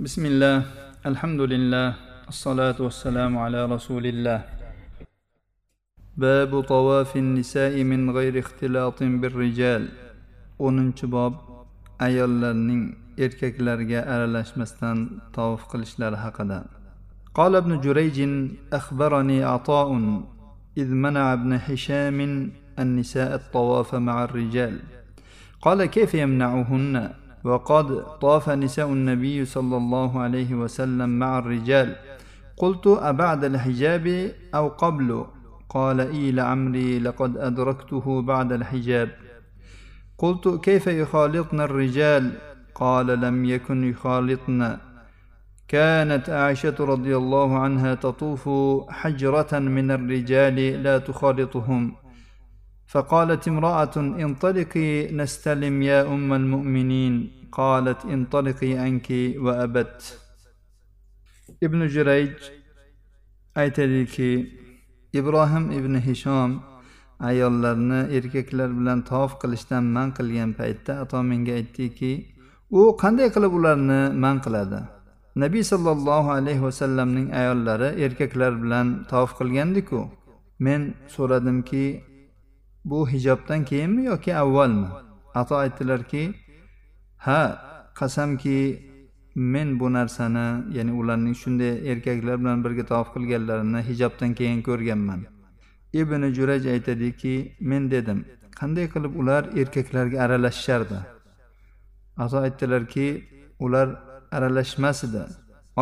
بسم الله الحمد لله الصلاة والسلام على رسول الله باب طواف النساء من غير اختلاط بالرجال o'ninchi bob ayollarning erkaklarga aralashmasdan tavof qilishlari haqida قال ابن جريج أخبرني عطاء إذ منع ابن هشام النساء الطواف مع الرجال قال كيف يمنعهن وقد طاف نساء النبي صلى الله عليه وسلم مع الرجال. قلت أبعد الحجاب أو قبل؟ قال إي لعمري لقد أدركته بعد الحجاب. قلت كيف يخالطن الرجال؟ قال لم يكن يخالطن. كانت عائشة رضي الله عنها تطوف حجرة من الرجال لا تخالطهم. فقالت امرأة انطلقي نستلم يا أم المؤمنين قالت انطلقي أنك وأبت ابن جريج aytadiki ibrohim ibn hishom ayollarni erkaklar bilan tavof qilishdan man qilgan paytda ato menga aytdiki u qanday qilib ularni man qiladi nabiy sollallohu alayhi vasallamning ayollari erkaklar bilan tavof qilgandiku men so'radimki bu hijobdan keyinmi yoki avvalmi? Ato aytdilarki ha qasamki men bu narsani ya'ni ularning shunday erkaklar bilan birga tavof qilganlarini hijobdan keyin ko'rganman. Ibn juraj aytadiki men dedim qanday qilib ular erkaklarga aralashishardi ato aytdilarki ular aralashmas edi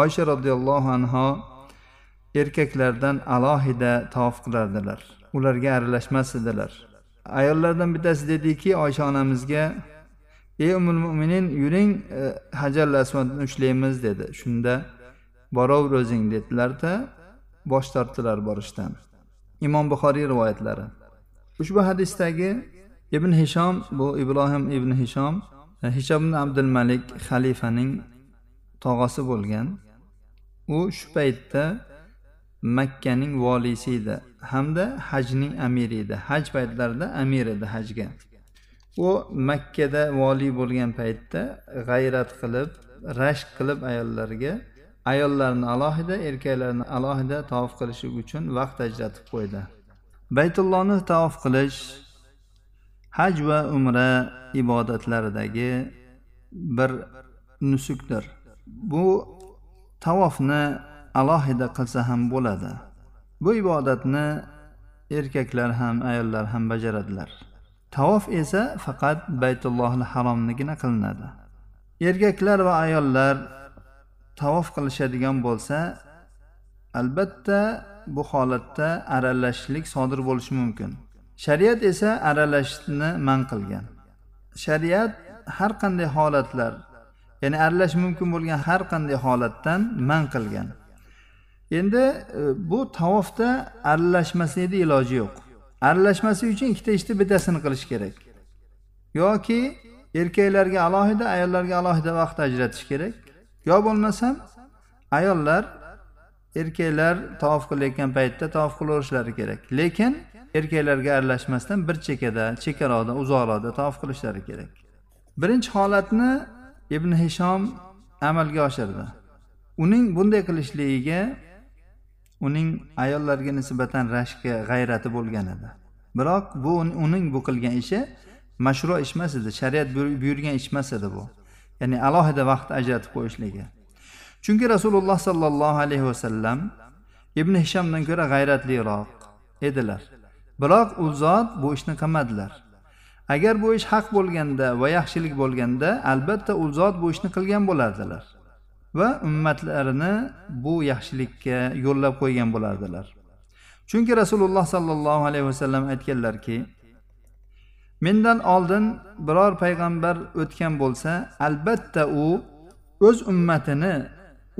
oysha roziyallohu anho erkaklardan alohida tavof qilardilar. Ularga aralashmas edilar ayollardan bittasi dediki oysha onamizga ey umul mo'minin yuring e, hajarul aswadni ushlaymiz dedi. Shunda boraver o'zing dedilarda bosh tortdilar borishdan. Imom buxoriy rivoyatlari. Ushbu hadisdagi ibn hishom bu ibrohim ibn hishom e, hishom ibn abdul malik xalifaning tog'asi bo'lgan. U shu paytda makkaning voliysi edi hamda hajning amiri edi. Haj paytlarida amir edi hajga. U makkada voliy bo'lgan paytda g'ayrat qilib rashk qilib ayollarga ayollarni alohida erkaklarni alohida tavof qilishi uchun vaqt ajratib qo'ydi. Baytullohni tavof qilish haj va umra ibodatlaridagi bir nusukdir. Bu tavofni alohida qilsa ham bo'ladi. Bu ibodatni erkaklar ham ayollar ham bajaradilar. Tavof esa faqat baytullohil haromnigina qilinadi. Erkaklar va ayollar tavof qilishadigan bo'lsa albatta bu holatda aralashishlik sodir bo'lishi mumkin. Shariat esa aralashishni man qilgan. Shariat har qanday holatlar ya'ni aralash mumkin bo'lgan har qanday holatdan man qilgan. Endi e, bu tavofda aralashmaslikni iloji yo'q. Aralashmaslik uchun ikkita ishni bittasini qilish kerak. Yoki erkaklarga alohida ayollarga alohida vaqt ajratish kerak. Yo bo'lmasam ayollar erkaklar tavof qilayotgan paytda tavof qilaverishlari kerak. Lekin erkaklarga aralashmasdan bir chekkada chekkaroqda uzoqroqda tavof qilishlari kerak. Birinchi holatni ibn hishom amalga oshirdi. Uning bunday qilishligiga uning ayollarga nisbatan rashki g'ayrati bo'lgan edi. Biroq bu uning bu qilgan ishi mashru ish emas edi shariat buyurgan ish emas edi bu. Ya'ni alohida vaqt ajratib qo'yishligi. Chunki rasululloh sollallohu alayhi vasallam ibn hishomdan ko'ra g'ayratliroq edilar. Biroq u zot bu ishni qilmadilar. Agar bu ish haq bo'lganda va yaxshilik bo'lganda albatta u zot bu ishni qilgan bo'lardilar. Va ummatlarini bu yaxshilikka yo'llab qo'ygan bo'lardilar. Chunki rasululloh sollallohu alayhi vasallam aytganlarki mendan oldin biror payg'ambar o'tgan bo'lsa albatta u o'z ummatini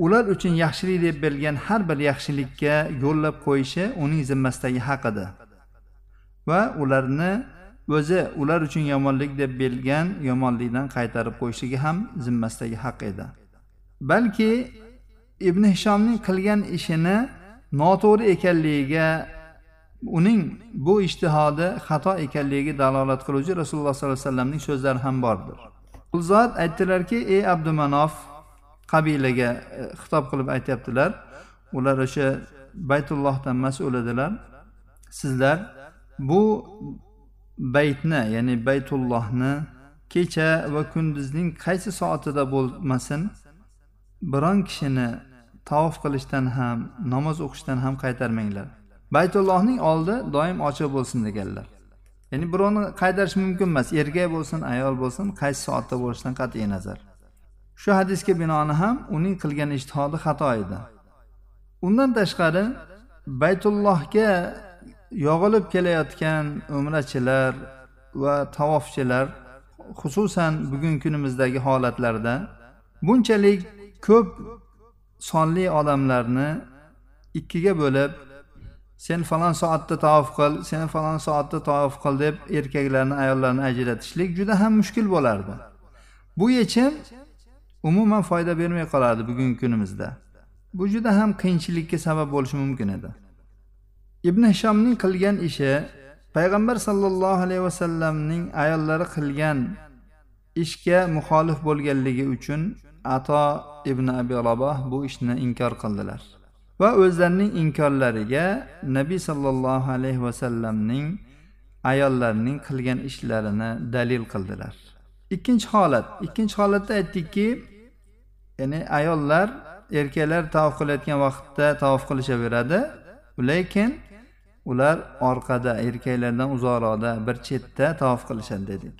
ular uchun yaxshilik deb bergan har bir yaxshilikka yo'llab qo'yishi uning zimmasidagi haq edi va ularni o'zi ular uchun yomonlik deb bilgan yomonlikdan qaytarib qo'yishligi ham zimmasidagi haq edi. Balki ibn hishomning qilgan ishini noto'g'ri ekanligiga uning bu ishtihodi xato ekanligiga dalolat qiluvchi rasululloh sollallohu alayhi vasallamning so'zlari ham bordir. U zot aytdilarki ey abdumanof qabilaga e, xitob qilib aytyaptilar. Ular o'sha baytullohdan mas'ul edilar. Sizlar bu baytni ya'ni baytullohni kecha va kunduzning qaysi soatida bo'lmasin biron kishini tavof qilishdan ham namoz o'qishdan ham qaytarmanglar. Baytullohning oldi doim ochiq bo'lsin deganlar. Ya'ni birovni qaytarish mumkin emas erkak bo'lsin ayol bo'lsin qaysi soatda bo'lishidan qat'iy nazar. Shu hadisga binoan ham uning qilgan ishtihodi xato edi. Undan tashqari baytullohga yog'ilib kelayotgan umrachilar va tavofchilar xususan bugungi kunimizdagi holatlarda bunchalik ko'p sonli odamlarni ikkiga bo'lib sen falon soatda tavof qil sen falon soatda tavof qil deb erkaklarni ayollarni ajratishlik juda ham mushkul bo'lardi. Bu yechim umuman foyda bermay qolardi bugungi kunimizda. Bu juda ham qiyinchilikka sabab bo'lishi mumkin edi. Ibn hishomning qilgan ishi payg'ambar sollallohu alayhi vasallamning ayollari qilgan ishga muxolif bo'lganligi uchun ato ibn abi raboh bu ishni inkor qildilar va o'zlarining inkorlariga nabiy sollallohu alayhi vasallamning ayollarining qilgan ishlarini dalil qildilar. Ikkinchi holat ikkinchi holatda aytdikki ya'ni ayollar erkaklar tavof qilayotgan vaqtda tavof qilishaveradi lekin ular orqada erkaklardan uzoqroqda bir chetda tavof qilishadi dedik.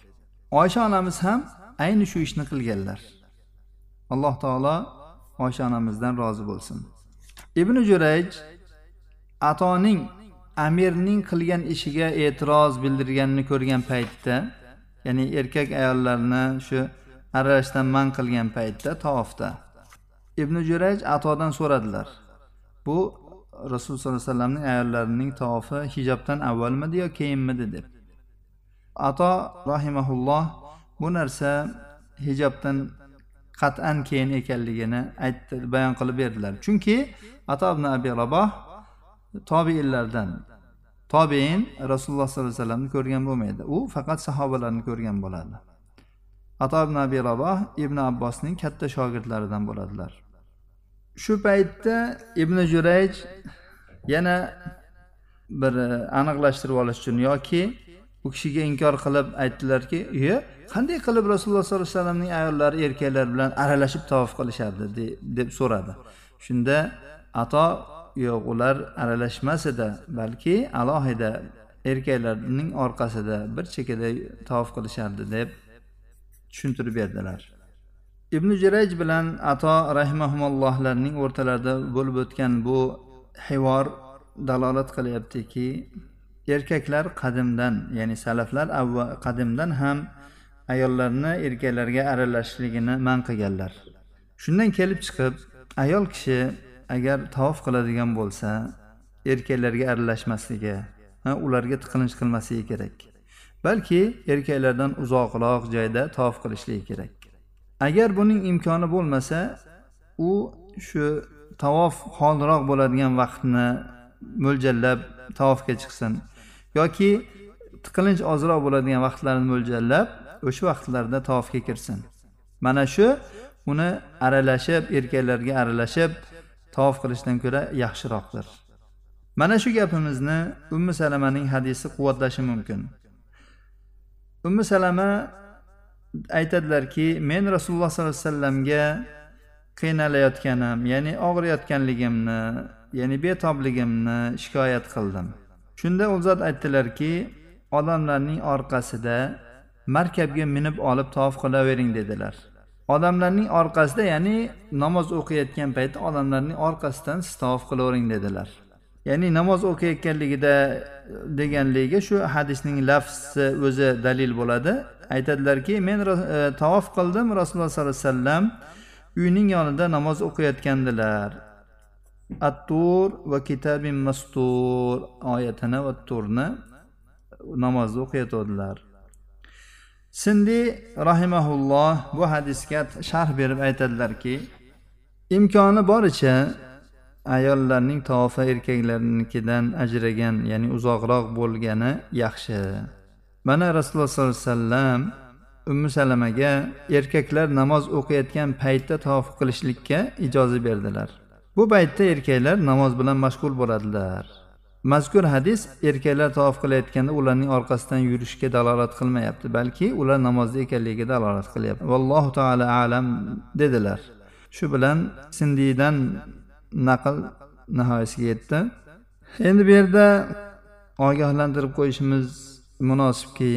Oysha onamiz ham ayni shu ishni qilganlar. Alloh taolo oysha onamizdan rozi bo'lsin. Ibn jurayj atoning amirning qilgan ishiga e'tiroz bildirganini ko'rgan paytda ya'ni erkak ayollarni shu aralashishdan man qilgan paytda tavofda ibn jurayj atodan so'radilar. Bu rasululloh sollallohu alayhi vasallamning ayollarining tavofi hijobdan avvalmidi yo keyinmidi deb. Ato rahimaulloh bu narsa hijobdan qat'an keyin ekanligini aytdi bayon qilib berdilar. Chunki ato ibn abi raboh tobeinlardan tobein rasululloh sollallohu alayhi vasallamni ko'rgan bo'lmaydi. U faqat sahobalarni ko'rgan bo'ladi. Ato ibn abi raboh ibn abbosning katta shogirdlaridan bo'ladilar. Shu paytda ibn jurayj yana bir eh, aniqlashtirib olish uchun yoki u kishiga inkor qilib aytdilarki iye qanday qilib rasululloh sollallohu alayhi vasallamning ayollari erkaklar bilan aralashib tavof qilishardi? deb so'radi. Shunda ato yo'q ular aralashmas edi balki alohida erkaklarning orqasida bir chekkada tavof qilishardi deb tushuntirib berdilar. Ibn jurayj bilan ato rahimahumullohlarning o'rtalarida bo'lib o'tgan bu hivor dalolat qilyaptiki erkaklar qadimdan ya'ni salaflar avval qadimdan ham ayollarni erkaklarga aralashishligini man qilganlar. Shundan kelib chiqib ayol kishi agar tavof qiladigan bo'lsa erkaklarga aralashmasligi ularga tiqilinch qilmasligi kerak. Balki erkaklardan uzoqroq joyda tavof qilishligi kerak. Agar buning imkoni bo'lmasa u shu tavof holiroq bo'ladigan vaqtni mo'ljallab tavofga chiqsin. Yoki tiqilinch ozroq bo'ladigan vaqtlarni mo'ljallab o'sha vaqtlarda tavofga kirsin. Mana shu uni aralashib erkaklarga aralashib tavof qilishdan ko'ra yaxshiroqdir. Mana shu gapimizni ummu salamaning hadisi quvvatlashi mumkin. Ummu salama aytadilarki men rasululloh sollallohu alayhi vasallamga qiynalayotganim ya'ni og'riyotganligimni ya'ni betobligimni shikoyat qildim. Shunda u zot aytdilarki odamlarning orqasida markabga minib olib tavof qilavering dedilar. Odamlarning orqasida ya'ni namoz o'qiyotgan paytda odamlarning orqasidan siz tavof qilavering dedilar. Ya'ni namoz o'qiyotganligida deganligiga shu hadisning lafzi o'zi dalil bo'ladi. Aytadilarki men e, tavof qildim rasululloh sollallohu alayhi vasallam uyning yonida namoz o'qiyotgandilar. Attur va kitabin mastur oyatini va turni namozda o'qiyotgandilar sindi rahimaulloh bu hadisga sharh berib aytadilarki imkoni boricha ayollarning tavofi erkaklarnikidan ajragan ya'ni uzoqroq bo'lgani yaxshi. Mana rasululloh sollallohu alayhi vasallam ummu salamaga erkaklar namoz o'qiyotgan paytda tavof qilishlikka ijoza berdilar. Bu paytda erkaklar namoz bilan mashg'ul bo'ladilar. Mazkur hadis erkaklar tavof qilayotganda ularning orqasidan yurishga dalolat qilmayapti balki ular namozda ekanligiga dalolat qilyapti. Vallohu taolo alam dedilar. Shu bilan sindiydan naql nihoyasiga yetdi. Endi bu yerda ogohlantirib qo'yishimiz munosibki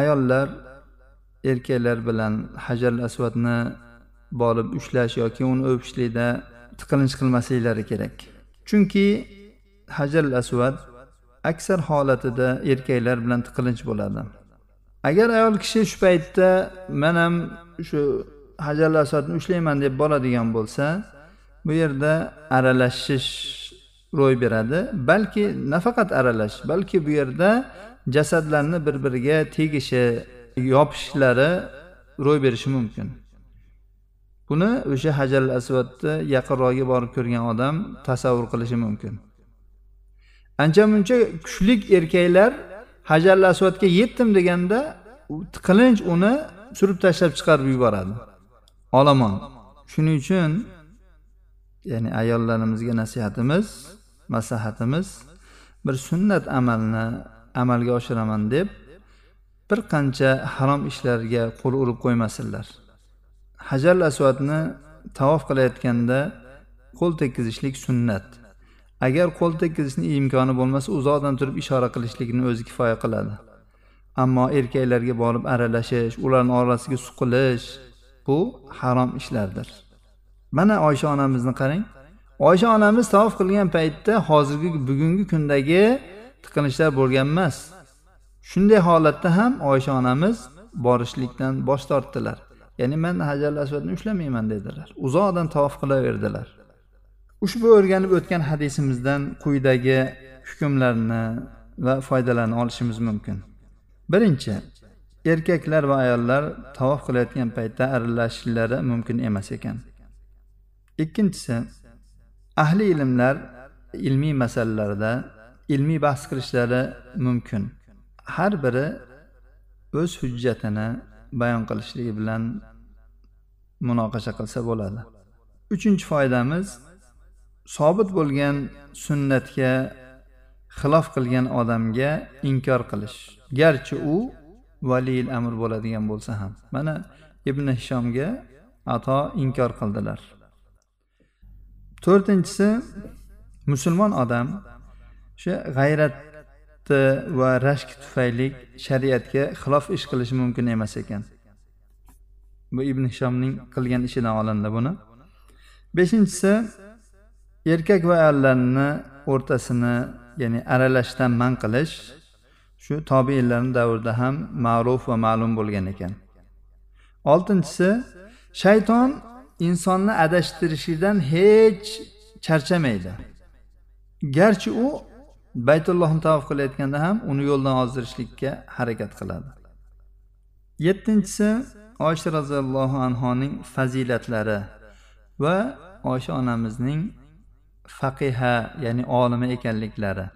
ayollar erkaklar bilan hajar asvadni borib ushlash yoki uni o'pishlikda tiqilinch qilmasliklari kerak. Chunki hajar asvad aksar holatida erkaklar bilan tiqilinch bo'ladi. Agar ayol kishi shu paytda man ham shu hajar asvadni ushlayman deb boradigan bo'lsa bu yerda aralashish ro'y beradi. Balki nafaqat aralash balki bu yerda jasadlarni bir biriga tegishi yopishishlari ro'y berishi mumkin. Buni o'sha hajar asvadni yaqinroqga borib ko'rgan odam tasavvur qilishi mumkin. Ancha muncha kuchli erkaklar hajar asvadga yetdim deganda qilinch uni surib tashlab chiqarib yuboradi. Olomon shuning uchun ya'ni ayollarimizga nasihatimiz maslahatimiz bir sunnat amalni amalga oshiraman deb bir qancha harom ishlarga qo'l urib qo'ymasinlar. Hajar asvatni tavof qilayotganda qo'l tekkizishlik sunnat. Agar qo'l tekkizishni imkoni bo'lmasa uzoqdan turib ishora qilishlikni o'zi kifoya qiladi. Ammo erkaklarga borib aralashish ularni orasiga suqilish bu harom ishlardir. Mana oysha onamizni qarang. Oysha onamiz tavof qilgan paytda hozirgi bugungi kundagi tiqilinchlar bo'lgan emas. Shunday holatda ham oysha onamiz borishlikdan bosh tortdilar. Ya'ni man hajar asvadni ushlamayman dedilar. Uzoqdan tavof qilaverdilar. Ushbu o'rganib o'tgan hadisimizdan quyidagi hukmlarni va foydalarni olishimiz mumkin. Birinchi erkaklar va ayollar tavof qilayotgan paytda aralashishlari mumkin emas ekan. Ikkinchisi ahli ilmlar ilmiy masalalarda ilmiy bahs qilishlari mumkin. Har biri o'z hujjatini bayon qilishligi bilan munoqasha qilsa bo'ladi. Uchinchi foydamiz sobit bo'lgan sunnatga xilof qilgan odamga inkor qilish. Garchi u valiyil amr bo'ladigan bo'lsa ham. Mana ibn hishomga ato inkor qildilar. To'rtinchisi musulmon odam o'sha g'ayrat g'ayratni va rashk tufayli shariatga xilof ish qilishi mumkin emas ekan. Bu ibn hishomning qilgan ishidan olindi buni. Beshinchisi erkak va ayollarni o'rtasini ya'ni aralashishdan man qilish shu tobeinlarni davrida ham ma'ruf va ma'lum bo'lgan ekan. Oltinchisi shayton insonni adashtirishidan hech charchamaydi. Garchi u baytullohni tavof qilayotganda ham uni yo'ldan ozdirishlikka harakat qiladi. Yettinchisi oysha roziyallohu anhoning fazilatlari va oysha onamizning faqiha ya'ni olima ekanliklari.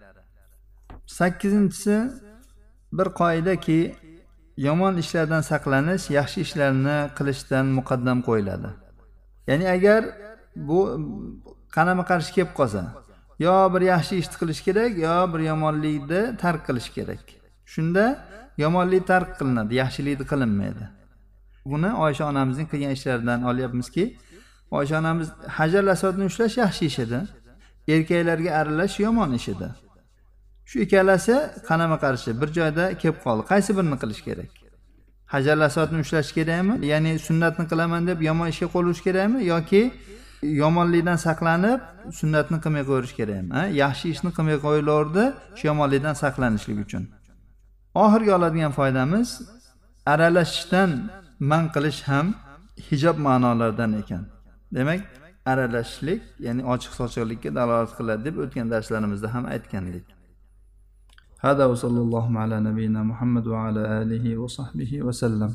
Sakkizinchisi bir qoidaki yomon ishlardan saqlanish yaxshi ishlarni qilishdan muqaddam qo'yiladi. Ya'ni agar bu qarama qarshi kelib qolsa yo bir yaxshi ishni qilish kerak yo bir yomonlikni tark qilish kerak. Shunda yomonlik tark qilinadi yaxshilikni qilinmaydi. Buni oysha onamizning qilgan ishlaridan olyapmizki oysha onamiz hajar asodni ushlash yaxshi ish edi. Erkaklarga aralash yomon ish edi. Shu ikkalasi qanama qarshi bir joyda kelib qoldi. Qaysi birini qilish kerak? Hajar asodni ushlash kerakmi? Ya'ni sunnatni qilaman deb yomon ishga qo'l urish kerakmi? Yoki yomonlikdan saqlanib sunnatni qilmay qo'yirish kerakmi yaxshi ishni qilmay qo'yilaverdi shu yomonlikdan saqlanishlik uchun oxirgi oladigan foydamiz aralashishdan man qilish ham hijob ma'nolaridan ekan demak aralashishlik ya'ni ochiq sochiqlikka dalolat qiladi deb o'tgan darslarimizda ham aytgandik هذا وصلى الله على نبينا محمد وعلى آله وصحبه وسلم